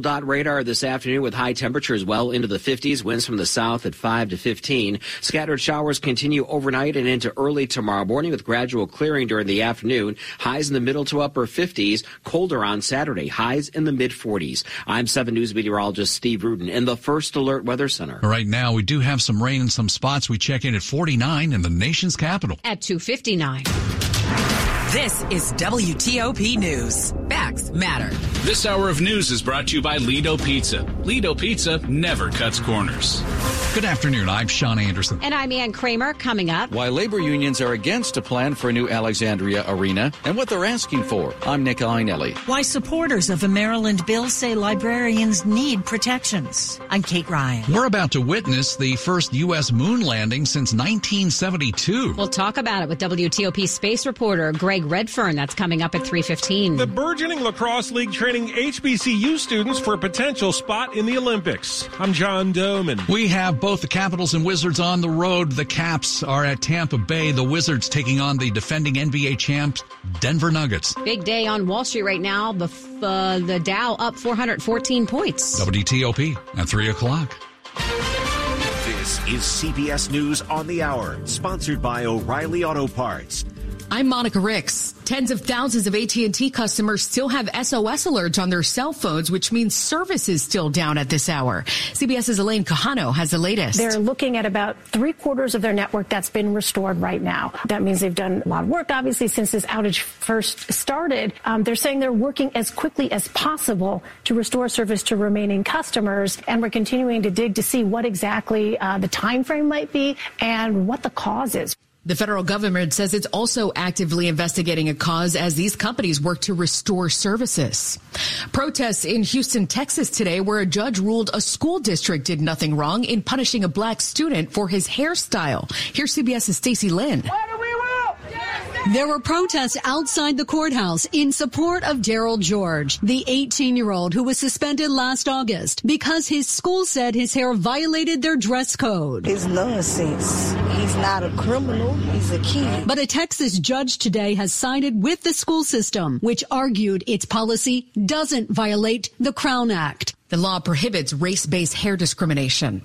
Dot radar this afternoon with high temperatures well into the 50s, winds from the south at 5 to 15. Scattered showers continue overnight and into early tomorrow morning with gradual clearing during the afternoon. Highs in the middle to upper 50s, colder on Saturday, highs in the mid 40s. I'm 7 News meteorologist Steve Rudin in the First Alert Weather Center. Right now, we do have some rain in some spots. We check in at 49 in the nation's capital. At 259. This is WTOP News. Facts matter. This hour of news is brought to you by Lido Pizza. Lido Pizza never cuts corners. Good afternoon. I'm Sean Anderson. And I'm Ann Kramer. Coming up. Why labor unions are against a plan for a new Alexandria arena and what they're asking for. I'm Nick Iannelli. Why supporters of a Maryland bill say librarians need protections. I'm Kate Ryan. We're about to witness the first U.S. moon landing since 1972. We'll talk about it with WTOP space reporter Greg Redfern. That's coming up at 315. The burgeoning lacrosse league training HBCU students for a potential spot in the Olympics. I'm John Domen. We have both the Capitals and Wizards on the road. The Caps are at Tampa Bay. The Wizards taking on the defending NBA champs, Denver Nuggets. Big day on Wall Street right now. The, uh, the Dow up 414 points. WTOP at 3 o'clock. This is CBS News on the Hour, sponsored by O'Reilly Auto Parts. I'm Monica Ricks. Tens of thousands of AT&T customers still have SOS alerts on their cell phones, which means service is still down at this hour. CBS's Elaine Quijano has the latest. They're looking at about three quarters of their network that's been restored right now. That means they've done a lot of work, obviously, since this outage first started. Um, they're saying they're working as quickly as possible to restore service to remaining customers, and we're continuing to dig to see what exactly uh, the time frame might be and what the cause is. The federal government says it's also actively investigating a cause as these companies work to restore services. Protests in Houston, Texas today where a judge ruled a school district did nothing wrong in punishing a black student for his hairstyle. Here's CBS's Stacey Lynn. There were protests outside the courthouse in support of Darryl George, the 18 year old who was suspended last August because his school said his hair violated their dress code. It's nonsense. He's not a criminal. He's a kid. But a Texas judge today has sided with the school system, which argued its policy doesn't violate the Crown Act. The law prohibits race-based hair discrimination.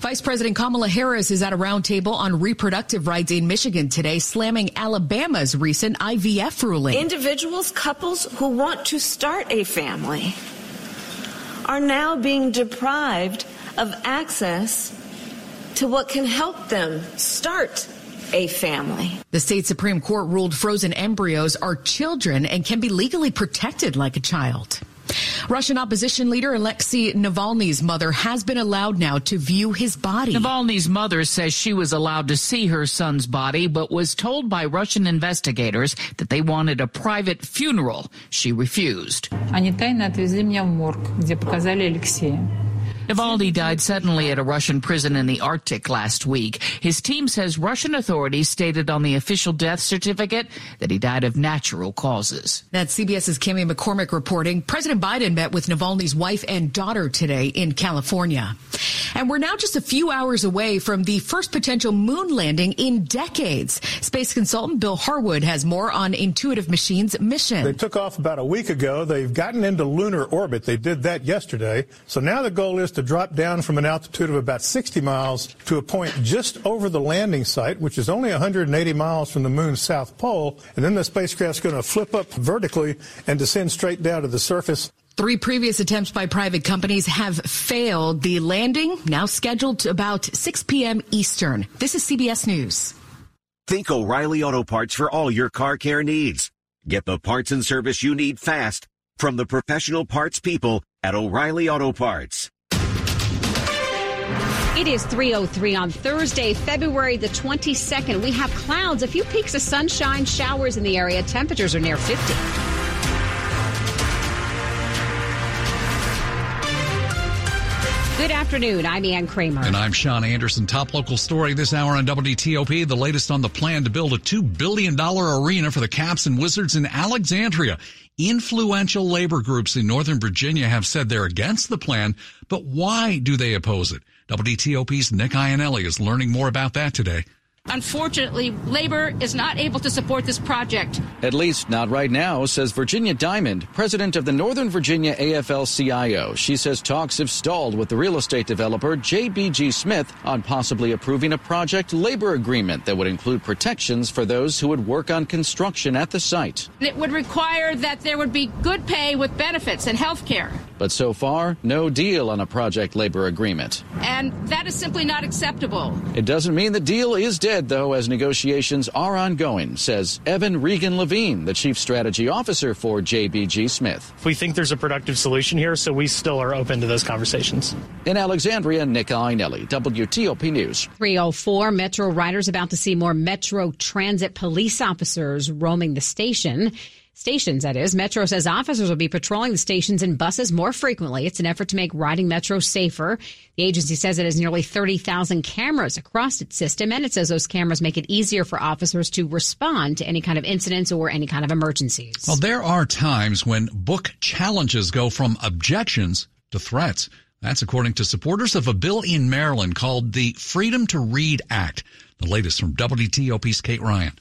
Vice President Kamala Harris is at a roundtable on reproductive rights in Michigan today, slamming Alabama's recent IVF ruling. Individuals, couples who want to start a family are now being deprived of access to what can help them start a family. The state Supreme Court ruled frozen embryos are children and can be legally protected like a child. Russian opposition leader Alexei Navalny's mother has been allowed now to view his body. Navalny's mother says she was allowed to see her son's body, but was told by Russian investigators that they wanted a private funeral. She refused. Они тайно отвезли меня в морг, где показали Алексея. Navalny died suddenly at a Russian prison in the Arctic last week. His team says Russian authorities stated on the official death certificate that he died of natural causes. That's CBS's Cami McCormick reporting. President Biden met with Navalny's wife and daughter today in California. And we're now just a few hours away from the first potential moon landing in decades. Space consultant Bill Harwood has more on Intuitive Machines' mission. They took off about a week ago. They've gotten into lunar orbit. They did that yesterday. So now the goal is to drop down from an altitude of about 60 miles to a point just over the landing site, which is only 180 miles from the moon's south pole. And then the spacecraft's going to flip up vertically and descend straight down to the surface. Three previous attempts by private companies have failed. The landing now scheduled to about 6 p.m. Eastern. This is CBS News. Think O'Reilly Auto Parts for all your car care needs. Get the parts and service you need fast from the professional parts people at O'Reilly Auto Parts. It is 303 on Thursday, February the 22nd. We have clouds, a few peaks of sunshine, showers in the area. Temperatures are near 50. Good afternoon. I'm Ann Kramer. And I'm Sean Anderson. Top local story this hour on WTOP. The latest on the plan to build a $2 billion arena for the Caps and Wizards in Alexandria. Influential labor groups in Northern Virginia have said they're against the plan, but why do they oppose it? WTOP's Nick Iannelli is learning more about that today. Unfortunately, labor is not able to support this project. At least not right now, says Virginia Diamond, president of the Northern Virginia AFL CIO. She says talks have stalled with the real estate developer JBG Smith on possibly approving a project labor agreement that would include protections for those who would work on construction at the site. It would require that there would be good pay with benefits and health care. But so far, no deal on a project labor agreement. And that is simply not acceptable. It doesn't mean the deal is dead, though, as negotiations are ongoing, says Evan Regan Levine, the chief strategy officer for JBG Smith. We think there's a productive solution here, so we still are open to those conversations. In Alexandria, Nick Iannelli, WTOP News. 304 Metro riders about to see more Metro Transit police officers roaming the station. Stations, that is. Metro says officers will be patrolling the stations and buses more frequently. It's an effort to make riding Metro safer. The agency says it has nearly 30,000 cameras across its system, and it says those cameras make it easier for officers to respond to any kind of incidents or any kind of emergencies. Well, there are times when book challenges go from objections to threats. That's according to supporters of a bill in Maryland called the Freedom to Read Act. The latest from WTOP's Kate Ryan.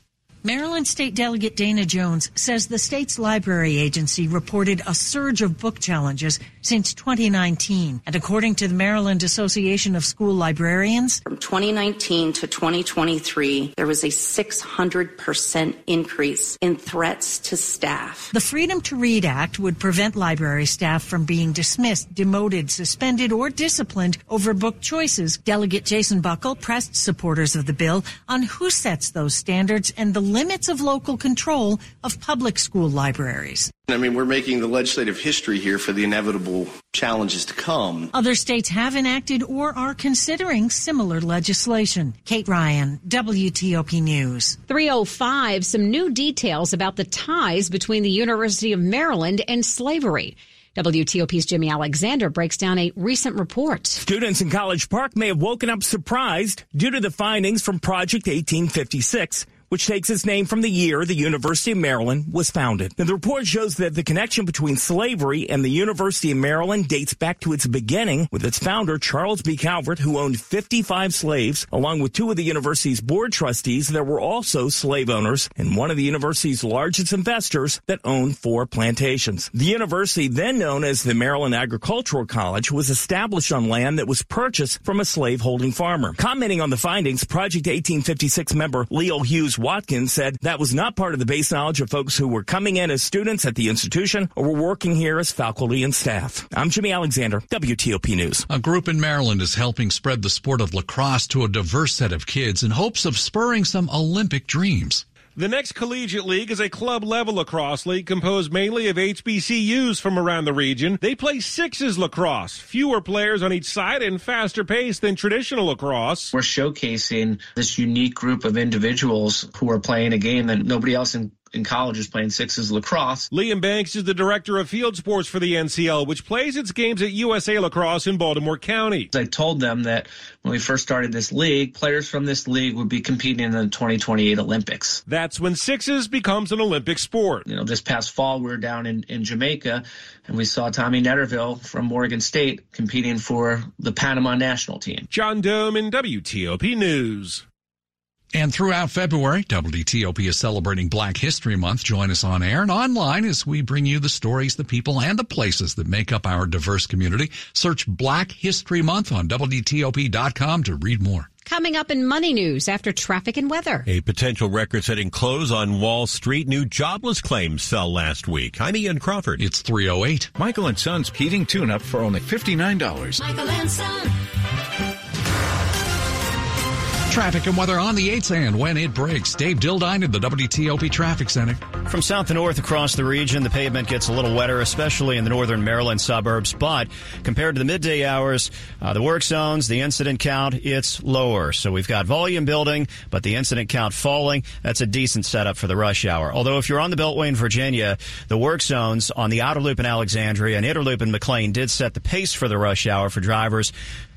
Maryland State Delegate Dana Jones says the state's library agency reported a surge of book challenges since 2019. And according to the Maryland Association of School Librarians, from 2019 to 2023, there was a 600% increase in threats to staff. The Freedom to Read Act would prevent library staff from being dismissed, demoted, suspended, or disciplined over book choices. Delegate Jason Buckel pressed supporters of the bill on who sets those standards and the limits of local control of public school libraries. I mean, we're making the legislative history here for the inevitable challenges to come. Other states have enacted or are considering similar legislation. Kate Ryan, WTOP News. 305, some new details about the ties between the University of Maryland and slavery. WTOP's Jimmy Alexander breaks down a recent report. Students in College Park may have woken up surprised due to the findings from Project 1856 which takes its name from the year the University of Maryland was founded. And the report shows that the connection between slavery and the University of Maryland dates back to its beginning with its founder, Charles B. Calvert, who owned 55 slaves, along with two of the university's board trustees that were also slave owners and one of the university's largest investors that owned four plantations. The university, then known as the Maryland Agricultural College, was established on land that was purchased from a slaveholding farmer. Commenting on the findings, Project 1856 member Leo Hughes Watkins said that was not part of the base knowledge of folks who were coming in as students at the institution or were working here as faculty and staff. I'm Jimmy Alexander, WTOP News. A group in Maryland is helping spread the sport of lacrosse to a diverse set of kids in hopes of spurring some Olympic dreams. The next collegiate league is a club level lacrosse league composed mainly of HBCUs from around the region. They play sixes lacrosse, fewer players on each side and faster pace than traditional lacrosse. We're showcasing this unique group of individuals who are playing a game that nobody else in in college is playing sixes lacrosse. Liam Banks is the director of field sports for the NCL, which plays its games at USA Lacrosse in Baltimore County. I told them that when we first started this league, players from this league would be competing in the 2028 Olympics. That's when sixes becomes an Olympic sport. You know, this past fall we were down in, in Jamaica and we saw Tommy Netterville from Morgan State competing for the Panama national team. John Domen WTOP News. And throughout February, WTOP is celebrating Black History Month. Join us on air and online as we bring you the stories, the people, and the places that make up our diverse community. Search Black History Month on WTOP.com to read more. Coming up in money news after traffic and weather. A potential record setting close on Wall Street. New jobless claims fell last week. I'm Ian Crawford. It's 308. Michael and Son's heating tune up for only $59. Michael and Son. Traffic and weather on the 8th and when it breaks. Dave Dildine at the WTOP Traffic Center. From south to north across the region, the pavement gets a little wetter, especially in the northern Maryland suburbs. But compared to the midday hours, uh, the work zones, the incident count, it's lower. So we've got volume building, but the incident count falling. That's a decent setup for the rush hour. Although if you're on the Beltway in Virginia, the work zones on the outer loop in Alexandria and inner loop in McLean did set the pace for the rush hour for drivers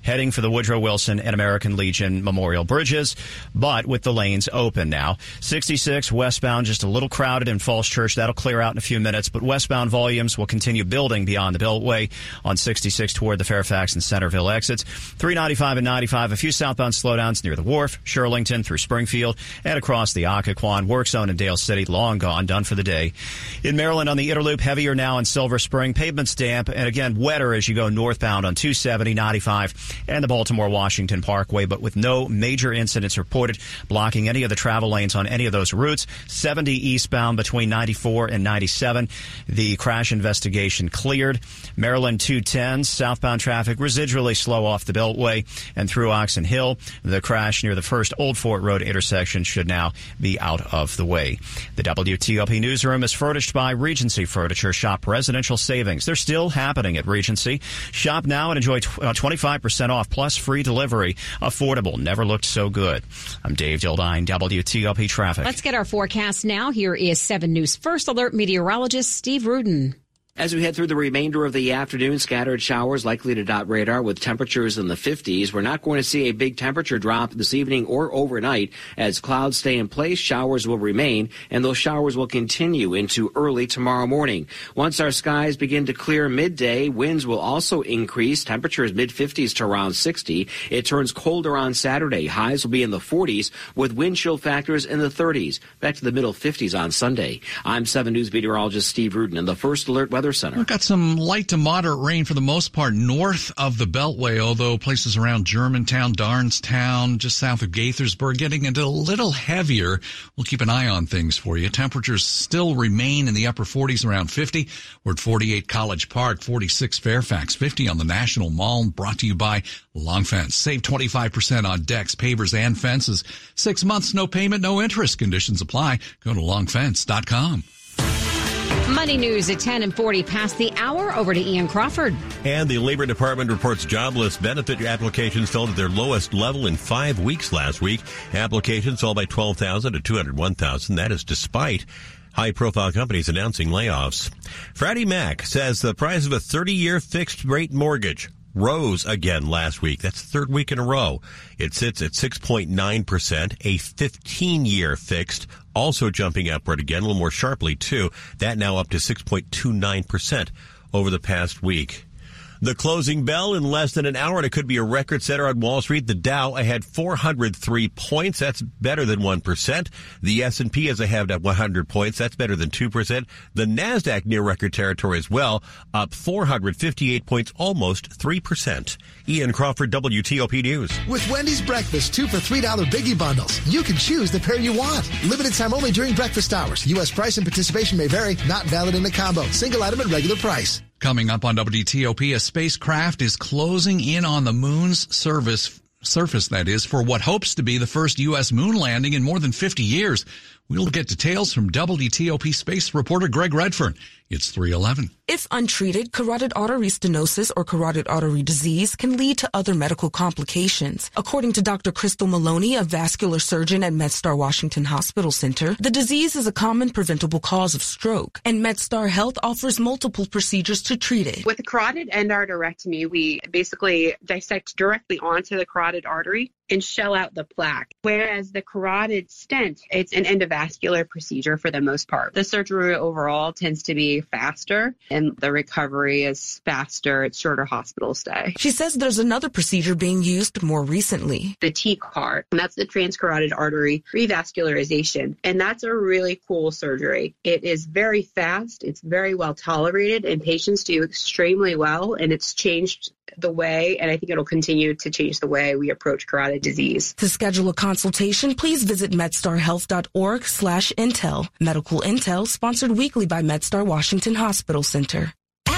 heading for the Woodrow Wilson and American Legion Memorial Bridges, but with the lanes open now. 66 westbound, just a little crowded in Falls Church. That'll clear out in a few minutes, but westbound volumes will continue building beyond the Beltway on 66 toward the Fairfax and Centreville exits. 395 and 95, a few southbound slowdowns near the wharf, Shirlington through Springfield, and across the Occoquan work zone in Dale City, long gone, done for the day. In Maryland on the Interloop, heavier now in Silver Spring, pavements damp, and again, wetter as you go northbound on 270, 95, and the Baltimore Washington Parkway, but with no major incidents reported blocking any of the travel lanes on any of those routes. 70 eastbound between 94 and 97. The crash investigation cleared. Maryland 210 southbound traffic residually slow off the Beltway and through Oxon Hill. The crash near the first Old Fort Road intersection should now be out of the way. The WTOP newsroom is furnished by Regency Furniture. Shop residential savings. They're still happening at Regency. Shop now and enjoy 25% uh, off plus free delivery. Affordable. Never looked so good. I'm Dave Dildine, WTOP Traffic. Let's get our forecast now. Here is 7 News First Alert meteorologist Steve Rudin. As we head through the remainder of the afternoon, scattered showers likely to dot radar with temperatures in the 50s. We're not going to see a big temperature drop this evening or overnight. As clouds stay in place, showers will remain, and those showers will continue into early tomorrow morning. Once our skies begin to clear midday, winds will also increase. Temperatures mid 50s to around 60. It turns colder on Saturday. Highs will be in the 40s with wind chill factors in the 30s. Back to the middle 50s on Sunday. I'm 7 News meteorologist Steve Rudin in the First Alert Weather Weather Center. We've got some light to moderate rain for the most part north of the Beltway, although places around Germantown, Darnestown, just south of Gaithersburg, getting into a little heavier. We'll keep an eye on things for you. Temperatures still remain in the upper 40s, around 50. We're at 48 College Park, 46 Fairfax, 50 on the National Mall, brought to you by Long Fence. Save 25% on decks, pavers, and fences. Six months, no payment, no interest. Conditions apply. Go to longfence.com. Money news at 10 and 40 past the hour. Over to Ian Crawford. And the Labor Department reports jobless benefit applications fell to their lowest level in five weeks last week. Applications fell by 12,000 to 201,000. That is despite high profile companies announcing layoffs. Freddie Mac says the price of a 30 year fixed rate mortgage rose again last week. That's the third week in a row. It sits at 6.9%, a 15 year fixed also jumping upward again, a little more sharply too. That now up to 6.29% over the past week. The closing bell in less than an hour, and it could be a record setter on Wall Street. The Dow ahead 403 points. That's better than 1%. The S&P is ahead at 100 points. That's better than 2%. The NASDAQ near record territory as well, up 458 points, almost 3%. Ian Crawford, WTOP News. With Wendy's breakfast, two for $3 biggie bundles, you can choose the pair you want. Limited time only during breakfast hours. U.S. price and participation may vary. Not valid in a combo. Single item at regular price. Coming up on WTOP, a spacecraft is closing in on the moon's surface, that is, for what hopes to be the first U.S. moon landing in more than 50 years. We'll get details from WTOP space reporter Greg Redfern. It's 311. If untreated, carotid artery stenosis or carotid artery disease can lead to other medical complications. According to Dr. Crystal Maloney, a vascular surgeon at MedStar Washington Hospital Center, the disease is a common preventable cause of stroke, and MedStar Health offers multiple procedures to treat it. With a carotid endarterectomy, we basically dissect directly onto the carotid artery and shell out the plaque. Whereas the carotid stent, it's an endovascular procedure for the most part. The surgery overall tends to be faster and the recovery is faster. It's shorter hospital stay. She says there's another procedure being used more recently. The TCAR, and that's the transcarotid artery revascularization. And that's a really cool surgery. It is very fast. It's very well tolerated and patients do extremely well. And it's changed the way, and I think it'll continue to change the way we approach carotid disease. To schedule a consultation, please visit medstarhealth.org slash intel. Medical Intel sponsored weekly by MedStar Washington Hospital Center.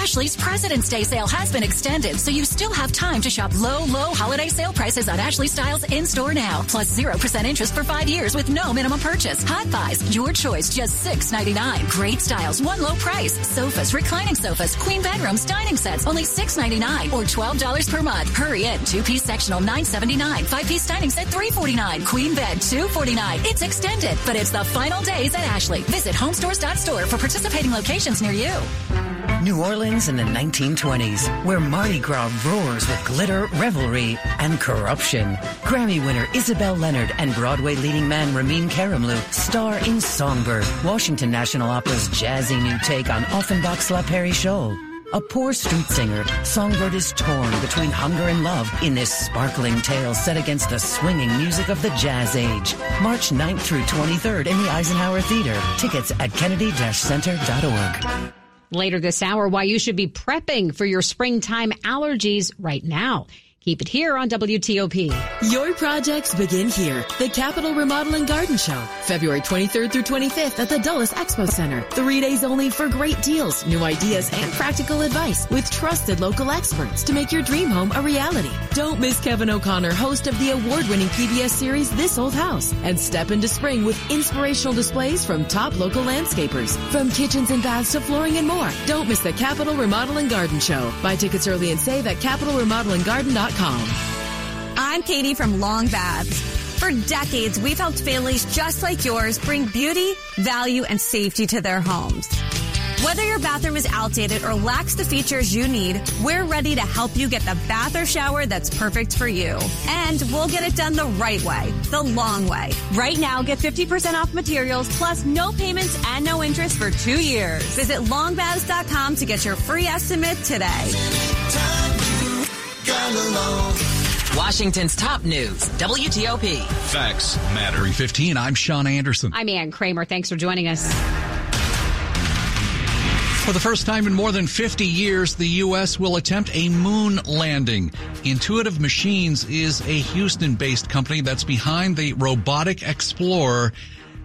Ashley's President's Day sale has been extended, so you still have time to shop low, low holiday sale prices on Ashley Styles in store now. Plus 0% interest for five years with no minimum purchase. Hot buys, your choice, just $6.99. Great styles, one low price. Sofas, reclining sofas, queen bedrooms, dining sets, only $6.99 or $12 per month. Hurry in. Two piece sectional, $9.79. Five piece dining set, $3.49. Queen bed, $2.49. It's extended, but it's the final days at Ashley. Visit homestores.store for participating locations near you. New Orleans in the 1920s, where Mardi Gras roars with glitter, revelry, and corruption. Grammy winner Isabel Leonard and Broadway leading man Ramin Karimloo star in Songbird, Washington National Opera's jazzy new take on Offenbach's La Show. A poor street singer, Songbird is torn between hunger and love in this sparkling tale set against the swinging music of the jazz age. March 9th through 23rd in the Eisenhower Theater. Tickets at kennedy-center.org. Later this hour, why you should be prepping for your springtime allergies right now. Keep it here on WTOP. Your projects begin here. The Capital Remodeling Garden Show, February 23rd through 25th at the Dulles Expo Center. Three days only for great deals, new ideas, and practical advice with trusted local experts to make your dream home a reality. Don't miss Kevin O'Connor, host of the award-winning PBS series This Old House, and step into spring with inspirational displays from top local landscapers. From kitchens and baths to flooring and more. Don't miss the Capital Remodeling Garden Show. Buy tickets early and save at capitalremodelandgarden.com. I'm Katie from Long Baths. For decades, we've helped families just like yours bring beauty, value, and safety to their homes. Whether your bathroom is outdated or lacks the features you need, we're ready to help you get the bath or shower that's perfect for you. And we'll get it done the right way, the long way. Right now, get 50% off materials plus no payments and no interest for two years. Visit longbaths.com to get your free estimate today. Washington's top news, WTOP. Facts matter. 315, I'm Sean Anderson. I'm Ann Kramer. Thanks for joining us. For the first time in more than 50 years, the U.S. will attempt a moon landing. Intuitive Machines is a Houston based company that's behind the Robotic Explorer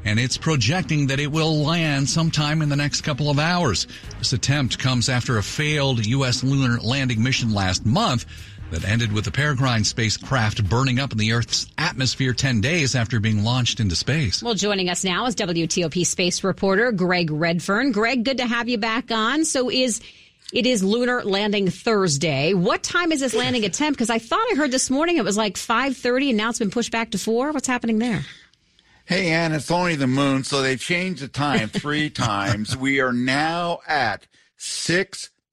and it's projecting that it will land sometime in the next couple of hours. This attempt comes after a failed U.S. lunar landing mission last month that ended with the Peregrine spacecraft burning up in the Earth's atmosphere 10 days after being launched into space. Well, joining us now is WTOP space reporter Greg Redfern. Greg, good to have you back on. So is it is lunar landing Thursday. What time is this landing attempt? Because I thought I heard this morning it was like 5:30 and now it's been pushed back to 4. What's happening there? Hey, Ann, it's only the moon, so they've changed the time three times. We are now at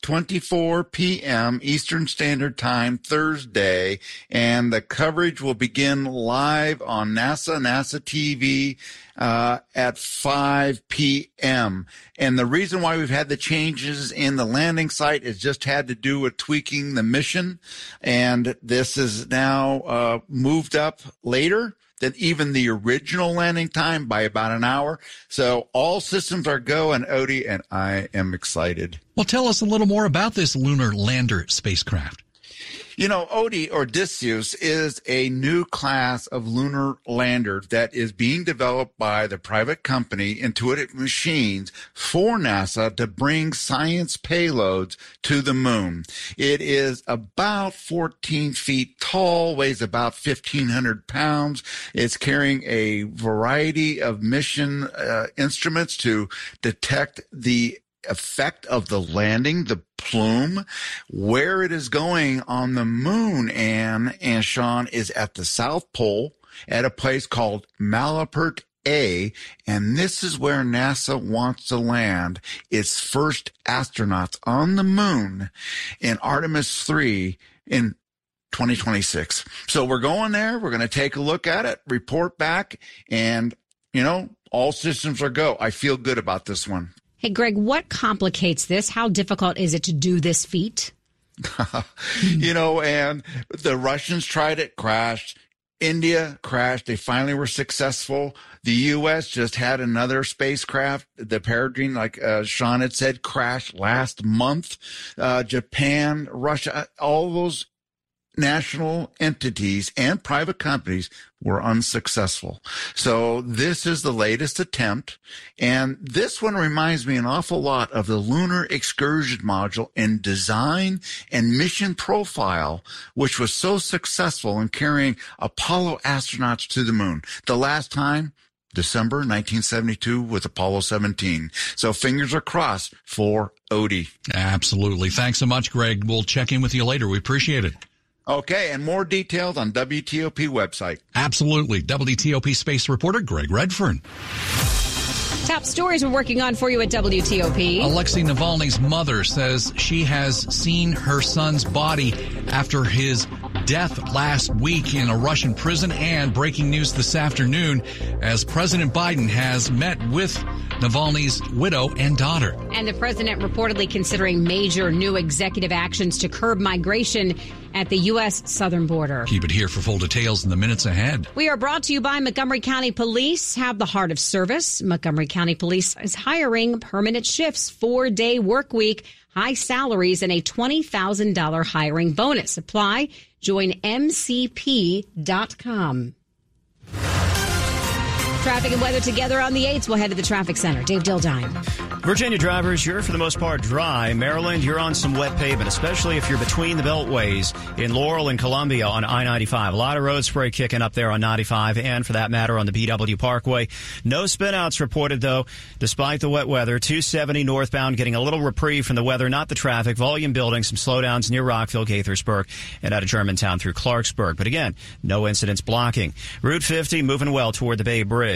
6:24 p.m. Eastern Standard Time Thursday, and the coverage will begin live on NASA, NASA TV uh, at 5 p.m. And the reason why we've had the changes in the landing site is just had to do with tweaking the mission, and this is now uh, moved up later than even the original landing time by about an hour. So all systems are go and Odie, and I am excited. Well, tell us a little more about this lunar lander spacecraft. You know, Odie Odysseus is a new class of lunar lander that is being developed by the private company Intuitive Machines for NASA to bring science payloads to the moon. It is about 14 feet tall, weighs about 1,500 pounds. It's carrying a variety of mission uh, instruments to detect the effect of the landing, the plume, where it is going on the moon, Anne and Sean, is at the South Pole at a place called Malapert A, and this is where NASA wants to land its first astronauts on the moon in Artemis 3 in 2026. So we're going there. We're going to take a look at it, report back, and, you know, all systems are go. I feel good about this one. Hey, Greg, what complicates this? How difficult is it to do this feat? you know, and the Russians tried it, crashed. India crashed. They finally were successful. The U.S. just had another spacecraft, the Peregrine, like uh, Sean had said, crashed last month. Uh, Japan, Russia, all those national entities and private companies were unsuccessful. So this is the latest attempt. And this one reminds me an awful lot of the lunar excursion module in design and mission profile, which was so successful in carrying Apollo astronauts to the moon. The last time December 1972 with Apollo 17. So fingers are crossed for Odie. Absolutely. Thanks so much, Greg. We'll check in with you later. We appreciate it. Okay, and more details on WTOP website. Absolutely. WTOP space reporter Greg Redfern. Top stories we're working on for you at WTOP. Alexei Navalny's mother says she has seen her son's body after his death last week in a Russian prison and breaking news this afternoon as President Biden has met with Navalny's widow and daughter. And the president reportedly considering major new executive actions to curb migration at the U.S. southern border. Keep it here for full details in the minutes ahead. We are brought to you by Montgomery County Police. Have the heart of service. Montgomery County Police is hiring permanent shifts, four day work week, high salaries, and a $20,000 hiring bonus. Apply. Join mcp.com. Traffic and weather together on the 8s. We'll head to the traffic center. Dave Dildine. Virginia drivers, you're for the most part dry. Maryland, you're on some wet pavement, especially if you're between the beltways in Laurel and Columbia on I-95. A lot of road spray kicking up there on 95 and for that matter on the BW Parkway. No spinouts reported though, despite the wet weather. 270 northbound getting a little reprieve from the weather, not the traffic. Volume building, some slowdowns near Rockville, Gaithersburg, and out of Germantown through Clarksburg. But again, no incidents blocking. Route 50 moving well toward the Bay Bridge.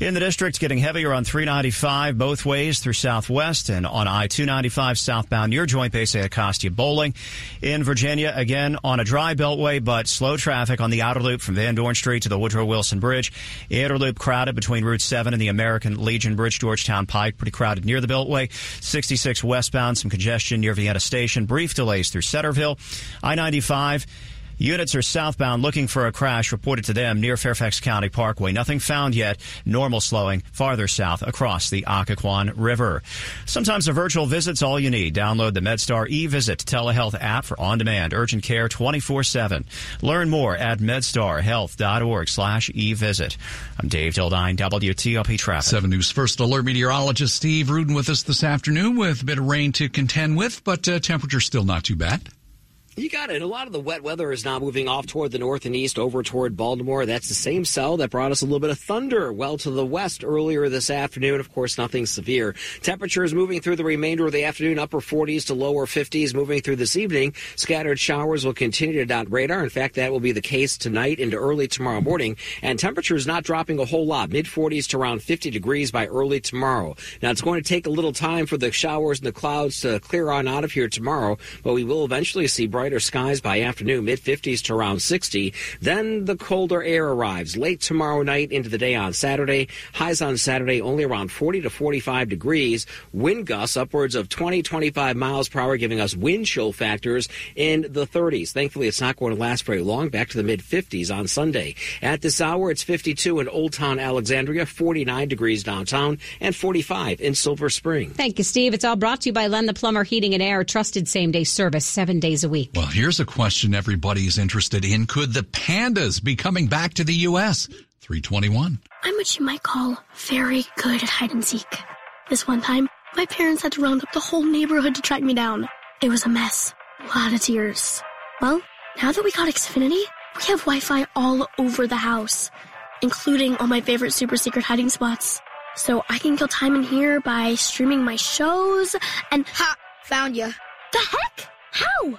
In the district, getting heavier on 395 both ways through Southwest and on I-295 southbound near Joint Base Anacostia Bolling. In Virginia, again on a dry beltway, but slow traffic on the outer loop from Van Dorn Street to the Woodrow Wilson Bridge. Inner loop crowded between Route 7 and the American Legion Bridge, Georgetown Pike, pretty crowded near the beltway. 66 westbound, some congestion near Vienna Station. Brief delays through Centreville. I-95 Units are southbound looking for a crash reported to them near Fairfax County Parkway. Nothing found yet. Normal slowing farther south across the Occoquan River. Sometimes a virtual visit's all you need. Download the MedStar eVisit telehealth app for on-demand urgent care 24-7. Learn more at medstarhealth.org slash eVisit. I'm Dave Dildine, WTOP Traffic. 7 News First Alert meteorologist Steve Rudin with us this afternoon with a bit of rain to contend with, but uh, temperature still not too bad. You got it. A lot of the wet weather is now moving off toward the north and east over toward Baltimore. That's the same cell that brought us a little bit of thunder well to the west earlier this afternoon. Of course, nothing severe. Temperatures moving through the remainder of the afternoon, upper 40s to lower 50s moving through this evening. Scattered showers will continue to dot radar. In fact, that will be the case tonight into early tomorrow morning. And temperatures not dropping a whole lot, mid 40s to around 50 degrees by early tomorrow. Now, it's going to take a little time for the showers and the clouds to clear on out of here tomorrow, but we will eventually see brighter skies by afternoon, mid 50s to around 60. Then the colder air arrives late tomorrow night into the day on Saturday. Highs on Saturday only around 40 to 45 degrees. Wind gusts upwards of 20, 25 miles per hour, giving us wind chill factors in the 30s. Thankfully, it's not going to last very long. Back to the mid 50s on Sunday. At this hour, it's 52 in Old Town Alexandria, 49 degrees downtown, and 45 in Silver Spring. Thank you, Steve. It's all brought to you by Len the Plumber Heating and Air, trusted same day service seven days a week. Well, here's a question everybody's interested in. Could the pandas be coming back to the U.S.? 321. I'm what you might call very good at hide and seek. This one time, my parents had to round up the whole neighborhood to track me down. It was a mess. A lot of tears. Well, now that we got Xfinity, we have Wi-Fi all over the house, including all my favorite super secret hiding spots. So I can kill time in here by streaming my shows and- Ha! Found you. The heck? How?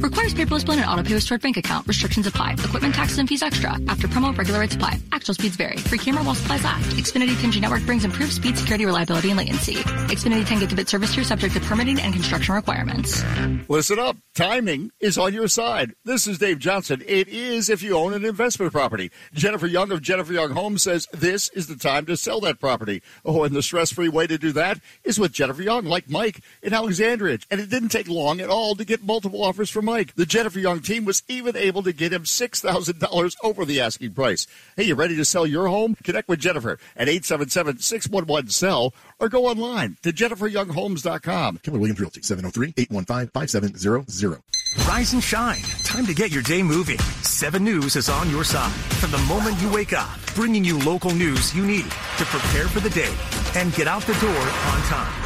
Requires paperless blend and auto pay with stored bank account. Restrictions apply. Equipment taxes and fees extra. After promo, regular rates apply. Actual speeds vary. Free camera while supplies last. Xfinity 10G network brings improved speed, security, reliability, and latency. Xfinity 10 gigabit service tier subject to permitting and construction requirements. Listen up. Timing is on your side. This is Dave Johnson. It is if you own an investment property. Jennifer Young of Jennifer Young Homes says this is the time to sell that property. Oh, and the stress free way to do that is with Jennifer Young, like Mike in Alexandria. And it didn't take long at all to get multiple offers from Mike. The Jennifer Young team was even able to get him $6,000 over the asking price. Hey, you ready to sell your home? Connect with Jennifer at 877 611 sell or go online to jenniferyounghomes.com. Keller Williams Realty, 703-815-5700. Rise and shine. Time to get your day moving. 7 News is on your side from the moment you wake up, bringing you local news you need to prepare for the day and get out the door on time.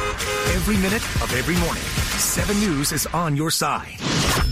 Every minute of every morning, 7 News is on your side.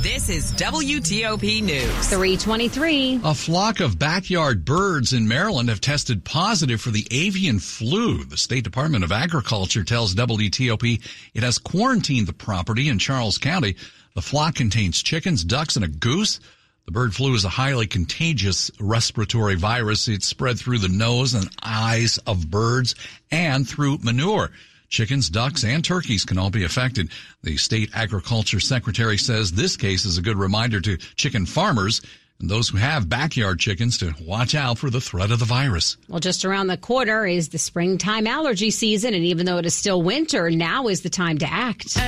This is WTOP News. 323. A flock of backyard birds in Maryland have tested positive for the avian flu. The State Department of Agriculture tells WTOP it has quarantined the property in Charles County. The flock contains chickens, ducks, and a goose. The bird flu is a highly contagious respiratory virus. It's spread through the nose and eyes of birds and through manure. Chickens, ducks, and turkeys can all be affected. The state agriculture secretary says this case is a good reminder to chicken farmers and those who have backyard chickens to watch out for the threat of the virus. Well, just around the corner is the springtime allergy season, and even though it is still winter, now is the time to act.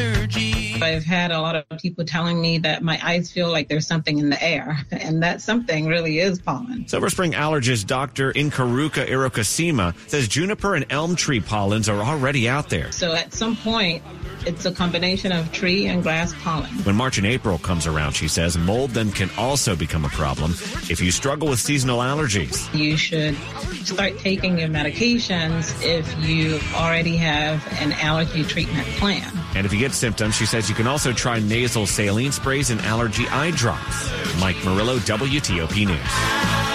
Allergy. I've had a lot of people telling me that my eyes feel like there's something in the air, and that something really is pollen. Silver Spring allergist Dr. Inkaruka Irokasima says juniper and elm tree pollens are already out there. So at some point, it's a combination of tree and grass pollen. When March and April comes around, she says, mold then can also become a problem if you struggle with seasonal allergies. You should start taking your medications if you already have an allergy treatment plan. And if you get symptoms, she says you can also try nasal saline sprays and allergy eye drops. Mike Murillo, WTOP News.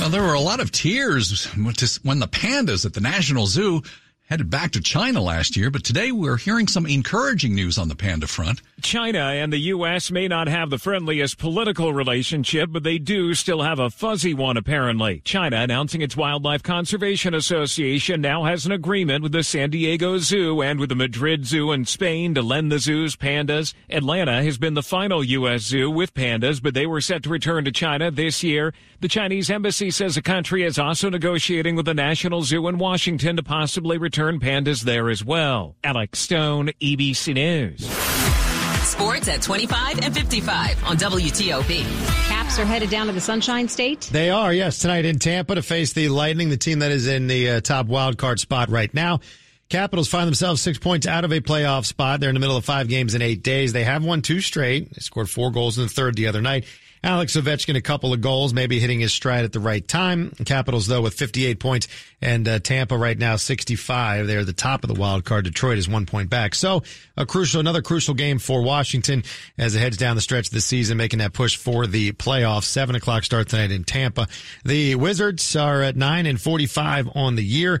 Well, there were a lot of tears when the pandas at the National Zoo headed back to China last year, but today we're hearing some encouraging news on the panda front. China and the U.S. may not have the friendliest political relationship, but they do still have a fuzzy one, apparently. China announcing its Wildlife Conservation Association now has an agreement with the San Diego Zoo and with the Madrid Zoo in Spain to lend the zoo's pandas. Atlanta has been the final U.S. zoo with pandas, but they were set to return to China this year. The Chinese embassy says the country is also negotiating with the National Zoo in Washington to possibly return pandas there as well. Alex Stone, ABC News. Sports at 25 and 55 on WTOP. Caps are headed down to the Sunshine State. They are, yes, tonight in Tampa to face the Lightning, the team that is in the uh, top wild card spot right now. Capitals find themselves six points out of a playoff spot. They're in the middle of five games in eight days. They have won two straight. They scored four goals in the third the other night. Alex Ovechkin, a couple of goals, maybe hitting his stride at the right time. Capitals, though, with 58 points and uh, Tampa right now 65. They're the top of the wild card. Detroit is one point back. So a crucial, another crucial game for Washington as it heads down the stretch of the season, making that push for the playoffs. Seven o'clock start tonight in Tampa. The Wizards are at nine and 45 on the year.